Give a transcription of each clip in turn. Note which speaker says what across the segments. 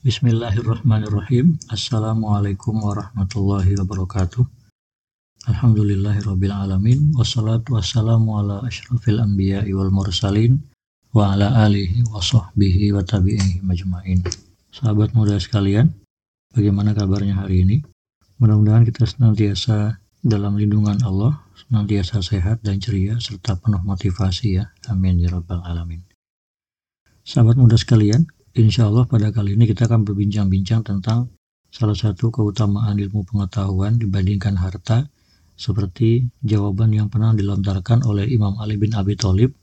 Speaker 1: Bismillahirrahmanirrahim. Assalamualaikum warahmatullahi wabarakatuh. Alhamdulillahirabbil alamin wassalatu wassalamu ala asyrafil anbiya'i wal mursalin wa ala alihi wa sahbihi wa tabi'ihi majma'in. Sahabat muda sekalian, bagaimana kabarnya hari ini? Mudah-mudahan kita senantiasa dalam lindungan Allah, senantiasa sehat dan ceria serta penuh motivasi ya. Amin ya rabbal alamin. Sahabat muda sekalian, insya Allah pada kali ini kita akan berbincang-bincang tentang salah satu keutamaan ilmu pengetahuan dibandingkan harta seperti jawaban yang pernah dilontarkan oleh Imam Ali bin Abi Thalib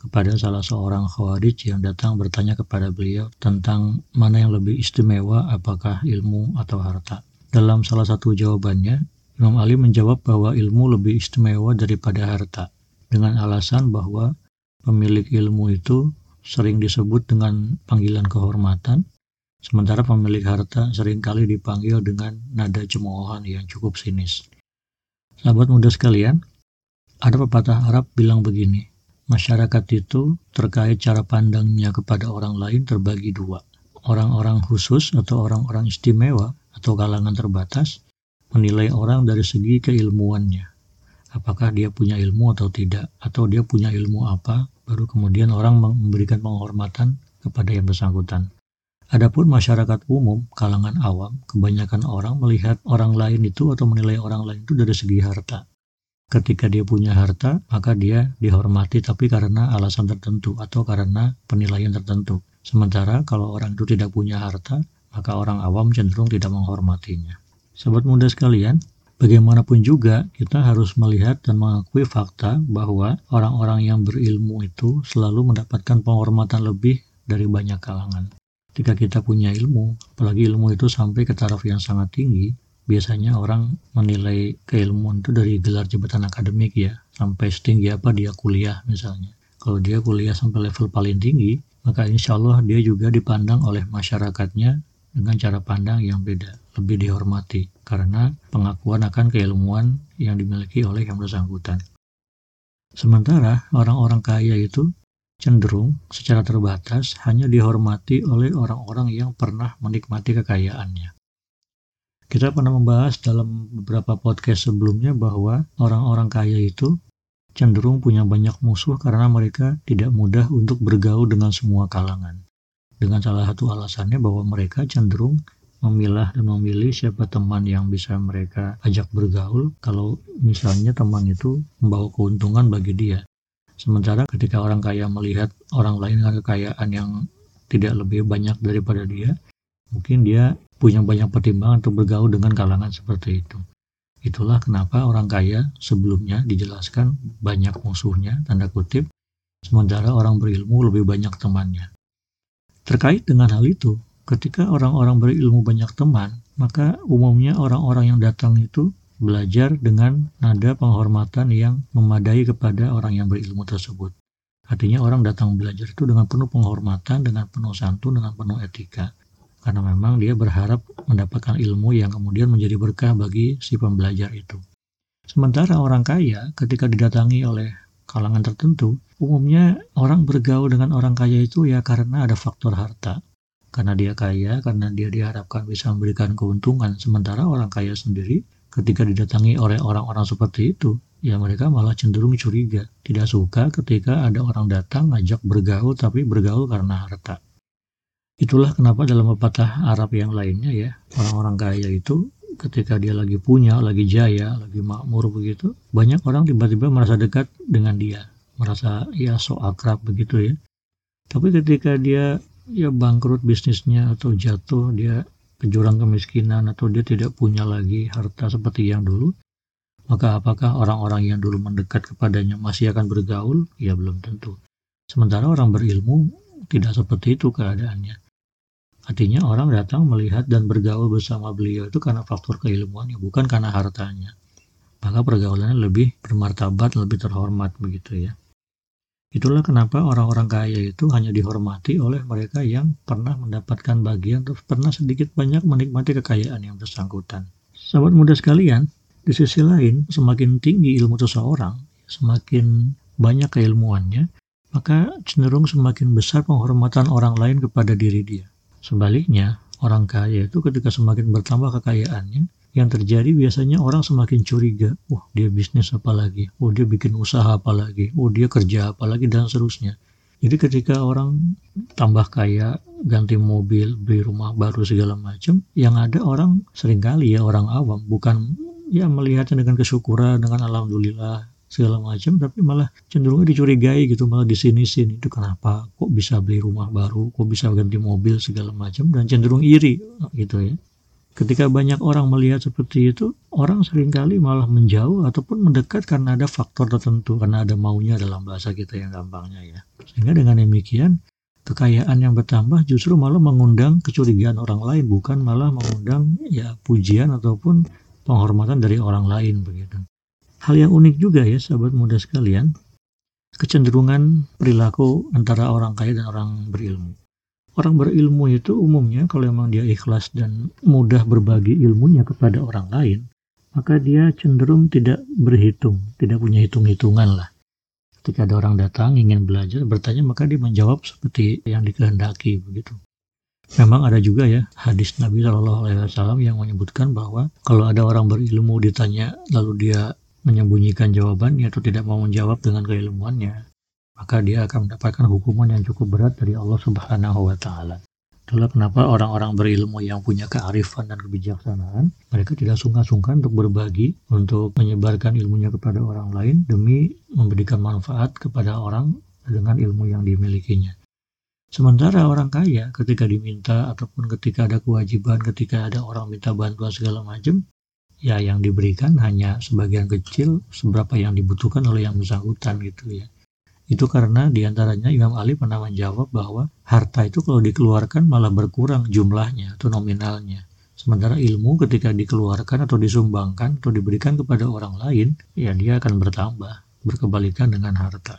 Speaker 1: kepada salah seorang khawarij yang datang bertanya kepada beliau tentang mana yang lebih istimewa apakah ilmu atau harta. Dalam salah satu jawabannya, Imam Ali menjawab bahwa ilmu lebih istimewa daripada harta dengan alasan bahwa pemilik ilmu itu sering disebut dengan panggilan kehormatan, sementara pemilik harta sering kali dipanggil dengan nada cemoohan yang cukup sinis. Sahabat muda sekalian, ada pepatah Arab bilang begini, masyarakat itu terkait cara pandangnya kepada orang lain terbagi dua. Orang-orang khusus atau orang-orang istimewa atau kalangan terbatas menilai orang dari segi keilmuannya. Apakah dia punya ilmu atau tidak, atau dia punya ilmu apa, baru kemudian orang memberikan penghormatan kepada yang bersangkutan. Adapun masyarakat umum, kalangan awam, kebanyakan orang melihat orang lain itu atau menilai orang lain itu dari segi harta. Ketika dia punya harta, maka dia dihormati tapi karena alasan tertentu atau karena penilaian tertentu. Sementara kalau orang itu tidak punya harta, maka orang awam cenderung tidak menghormatinya. Sobat muda sekalian, Bagaimanapun juga, kita harus melihat dan mengakui fakta bahwa orang-orang yang berilmu itu selalu mendapatkan penghormatan lebih dari banyak kalangan. Ketika kita punya ilmu, apalagi ilmu itu sampai ke taraf yang sangat tinggi, biasanya orang menilai keilmuan itu dari gelar jabatan akademik ya, sampai setinggi apa dia kuliah misalnya. Kalau dia kuliah sampai level paling tinggi, maka insya Allah dia juga dipandang oleh masyarakatnya dengan cara pandang yang beda, lebih dihormati karena pengakuan akan keilmuan yang dimiliki oleh yang bersangkutan. Sementara orang-orang kaya itu cenderung secara terbatas hanya dihormati oleh orang-orang yang pernah menikmati kekayaannya. Kita pernah membahas dalam beberapa podcast sebelumnya bahwa orang-orang kaya itu cenderung punya banyak musuh karena mereka tidak mudah untuk bergaul dengan semua kalangan dengan salah satu alasannya bahwa mereka cenderung memilah dan memilih siapa teman yang bisa mereka ajak bergaul kalau misalnya teman itu membawa keuntungan bagi dia. Sementara ketika orang kaya melihat orang lain dengan kekayaan yang tidak lebih banyak daripada dia, mungkin dia punya banyak pertimbangan untuk bergaul dengan kalangan seperti itu. Itulah kenapa orang kaya sebelumnya dijelaskan banyak musuhnya, tanda kutip, sementara orang berilmu lebih banyak temannya. Terkait dengan hal itu, ketika orang-orang berilmu banyak teman, maka umumnya orang-orang yang datang itu belajar dengan nada penghormatan yang memadai kepada orang yang berilmu tersebut. Artinya orang datang belajar itu dengan penuh penghormatan, dengan penuh santun, dengan penuh etika. Karena memang dia berharap mendapatkan ilmu yang kemudian menjadi berkah bagi si pembelajar itu. Sementara orang kaya ketika didatangi oleh kalangan tertentu, umumnya orang bergaul dengan orang kaya itu ya karena ada faktor harta. Karena dia kaya, karena dia diharapkan bisa memberikan keuntungan. Sementara orang kaya sendiri ketika didatangi oleh orang-orang seperti itu, ya mereka malah cenderung curiga. Tidak suka ketika ada orang datang ngajak bergaul tapi bergaul karena harta. Itulah kenapa dalam pepatah Arab yang lainnya ya, orang-orang kaya itu ketika dia lagi punya, lagi jaya, lagi makmur begitu, banyak orang tiba-tiba merasa dekat dengan dia, merasa ya so akrab begitu ya. Tapi ketika dia ya bangkrut bisnisnya atau jatuh, dia ke jurang kemiskinan atau dia tidak punya lagi harta seperti yang dulu, maka apakah orang-orang yang dulu mendekat kepadanya masih akan bergaul? Ya belum tentu. Sementara orang berilmu tidak seperti itu keadaannya. Artinya orang datang melihat dan bergaul bersama beliau itu karena faktor keilmuannya, bukan karena hartanya. Maka pergaulannya lebih bermartabat, lebih terhormat begitu ya. Itulah kenapa orang-orang kaya itu hanya dihormati oleh mereka yang pernah mendapatkan bagian atau pernah sedikit banyak menikmati kekayaan yang bersangkutan. Sahabat muda sekalian, di sisi lain, semakin tinggi ilmu seseorang, semakin banyak keilmuannya, maka cenderung semakin besar penghormatan orang lain kepada diri dia. Sebaliknya, orang kaya itu ketika semakin bertambah kekayaannya, yang terjadi biasanya orang semakin curiga, wah dia bisnis apa lagi, oh dia bikin usaha apa lagi, oh dia kerja apa lagi? Dan seterusnya. Jadi ketika orang tambah kaya, ganti mobil, beli rumah baru segala macam, yang ada orang sering kali ya orang awam, bukan ya melihatnya dengan kesyukuran, dengan alhamdulillah, segala macam tapi malah cenderung dicurigai gitu malah di sini sini itu kenapa? Kok bisa beli rumah baru? Kok bisa ganti mobil? segala macam dan cenderung iri gitu ya. Ketika banyak orang melihat seperti itu orang sering kali malah menjauh ataupun mendekat karena ada faktor tertentu karena ada maunya dalam bahasa kita yang gampangnya ya. Sehingga dengan demikian kekayaan yang bertambah justru malah mengundang kecurigaan orang lain bukan malah mengundang ya pujian ataupun penghormatan dari orang lain begitu Hal yang unik juga ya sahabat muda sekalian, kecenderungan perilaku antara orang kaya dan orang berilmu. Orang berilmu itu umumnya kalau memang dia ikhlas dan mudah berbagi ilmunya kepada orang lain, maka dia cenderung tidak berhitung, tidak punya hitung-hitungan lah. Ketika ada orang datang ingin belajar, bertanya maka dia menjawab seperti yang dikehendaki begitu. Memang ada juga ya hadis Nabi Shallallahu Alaihi Wasallam yang menyebutkan bahwa kalau ada orang berilmu ditanya lalu dia menyembunyikan jawabannya atau tidak mau menjawab dengan keilmuannya, maka dia akan mendapatkan hukuman yang cukup berat dari Allah Subhanahu wa taala. Itulah kenapa orang-orang berilmu yang punya kearifan dan kebijaksanaan, mereka tidak sungkan-sungkan untuk berbagi, untuk menyebarkan ilmunya kepada orang lain demi memberikan manfaat kepada orang dengan ilmu yang dimilikinya. Sementara orang kaya ketika diminta ataupun ketika ada kewajiban, ketika ada orang minta bantuan segala macam, ya yang diberikan hanya sebagian kecil seberapa yang dibutuhkan oleh yang bersangkutan gitu ya. Itu karena di antaranya Imam Ali pernah menjawab bahwa harta itu kalau dikeluarkan malah berkurang jumlahnya atau nominalnya. Sementara ilmu ketika dikeluarkan atau disumbangkan atau diberikan kepada orang lain, ya dia akan bertambah, berkebalikan dengan harta.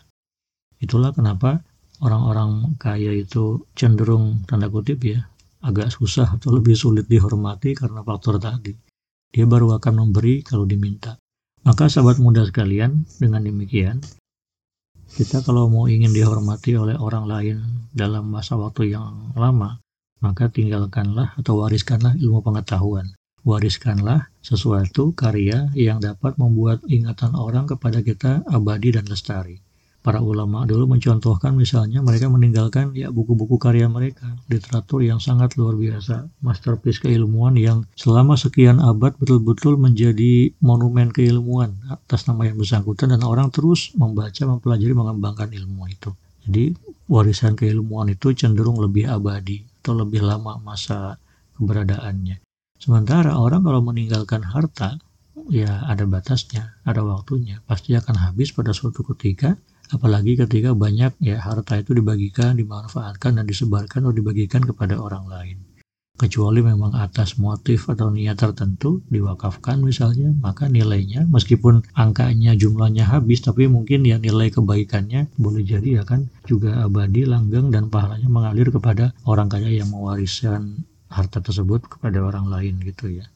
Speaker 1: Itulah kenapa orang-orang kaya itu cenderung tanda kutip ya, agak susah atau lebih sulit dihormati karena faktor tadi dia baru akan memberi kalau diminta. Maka sahabat muda sekalian, dengan demikian, kita kalau mau ingin dihormati oleh orang lain dalam masa waktu yang lama, maka tinggalkanlah atau wariskanlah ilmu pengetahuan. Wariskanlah sesuatu karya yang dapat membuat ingatan orang kepada kita abadi dan lestari para ulama dulu mencontohkan misalnya mereka meninggalkan ya buku-buku karya mereka, literatur yang sangat luar biasa, masterpiece keilmuan yang selama sekian abad betul-betul menjadi monumen keilmuan atas nama yang bersangkutan dan orang terus membaca, mempelajari, mengembangkan ilmu itu. Jadi warisan keilmuan itu cenderung lebih abadi atau lebih lama masa keberadaannya. Sementara orang kalau meninggalkan harta, ya ada batasnya, ada waktunya, pasti akan habis pada suatu ketika apalagi ketika banyak ya harta itu dibagikan, dimanfaatkan dan disebarkan atau dibagikan kepada orang lain. Kecuali memang atas motif atau niat tertentu diwakafkan misalnya, maka nilainya meskipun angkanya jumlahnya habis tapi mungkin ya nilai kebaikannya boleh jadi ya kan juga abadi, langgeng dan pahalanya mengalir kepada orang kaya yang mewariskan harta tersebut kepada orang lain gitu ya.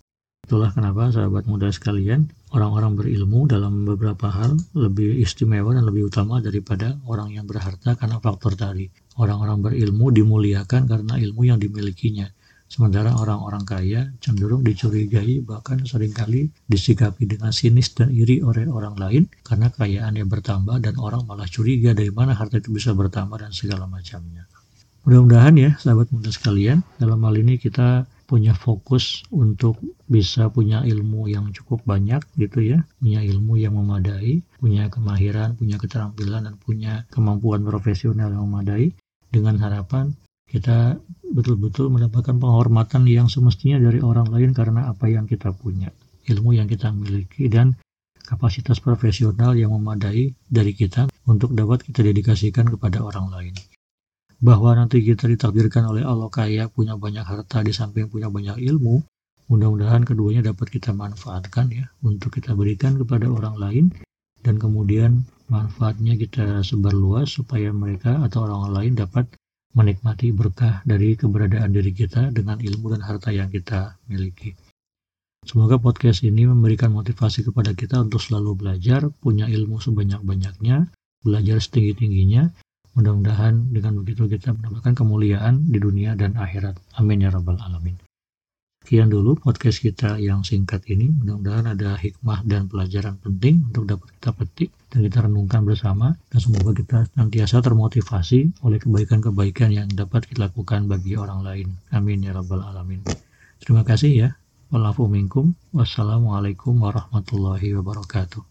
Speaker 1: Itulah kenapa sahabat muda sekalian, orang-orang berilmu dalam beberapa hal lebih istimewa dan lebih utama daripada orang yang berharta karena faktor tadi. Orang-orang berilmu dimuliakan karena ilmu yang dimilikinya. Sementara orang-orang kaya cenderung dicurigai bahkan sering kali disikapi dengan sinis dan iri oleh orang lain karena kekayaannya bertambah dan orang malah curiga dari mana harta itu bisa bertambah dan segala macamnya. Mudah-mudahan ya sahabat muda sekalian, dalam hal ini kita punya fokus untuk bisa punya ilmu yang cukup banyak gitu ya, punya ilmu yang memadai, punya kemahiran, punya keterampilan dan punya kemampuan profesional yang memadai. Dengan harapan kita betul-betul mendapatkan penghormatan yang semestinya dari orang lain karena apa yang kita punya, ilmu yang kita miliki dan kapasitas profesional yang memadai dari kita untuk dapat kita dedikasikan kepada orang lain bahwa nanti kita ditakdirkan oleh Allah kaya, punya banyak harta di samping punya banyak ilmu, mudah-mudahan keduanya dapat kita manfaatkan ya untuk kita berikan kepada orang lain dan kemudian manfaatnya kita sebar luas supaya mereka atau orang lain dapat menikmati berkah dari keberadaan diri kita dengan ilmu dan harta yang kita miliki. Semoga podcast ini memberikan motivasi kepada kita untuk selalu belajar, punya ilmu sebanyak-banyaknya, belajar setinggi-tingginya, Mudah-mudahan dengan begitu kita mendapatkan kemuliaan di dunia dan akhirat. Amin ya rabbal alamin. Sekian dulu podcast kita yang singkat ini. Mudah-mudahan ada hikmah dan pelajaran penting untuk dapat kita petik dan kita renungkan bersama. Dan semoga kita nantiasa termotivasi oleh kebaikan-kebaikan yang dapat kita lakukan bagi orang lain. Amin ya rabbal alamin. Terima kasih ya. Wassalamualaikum warahmatullahi wabarakatuh.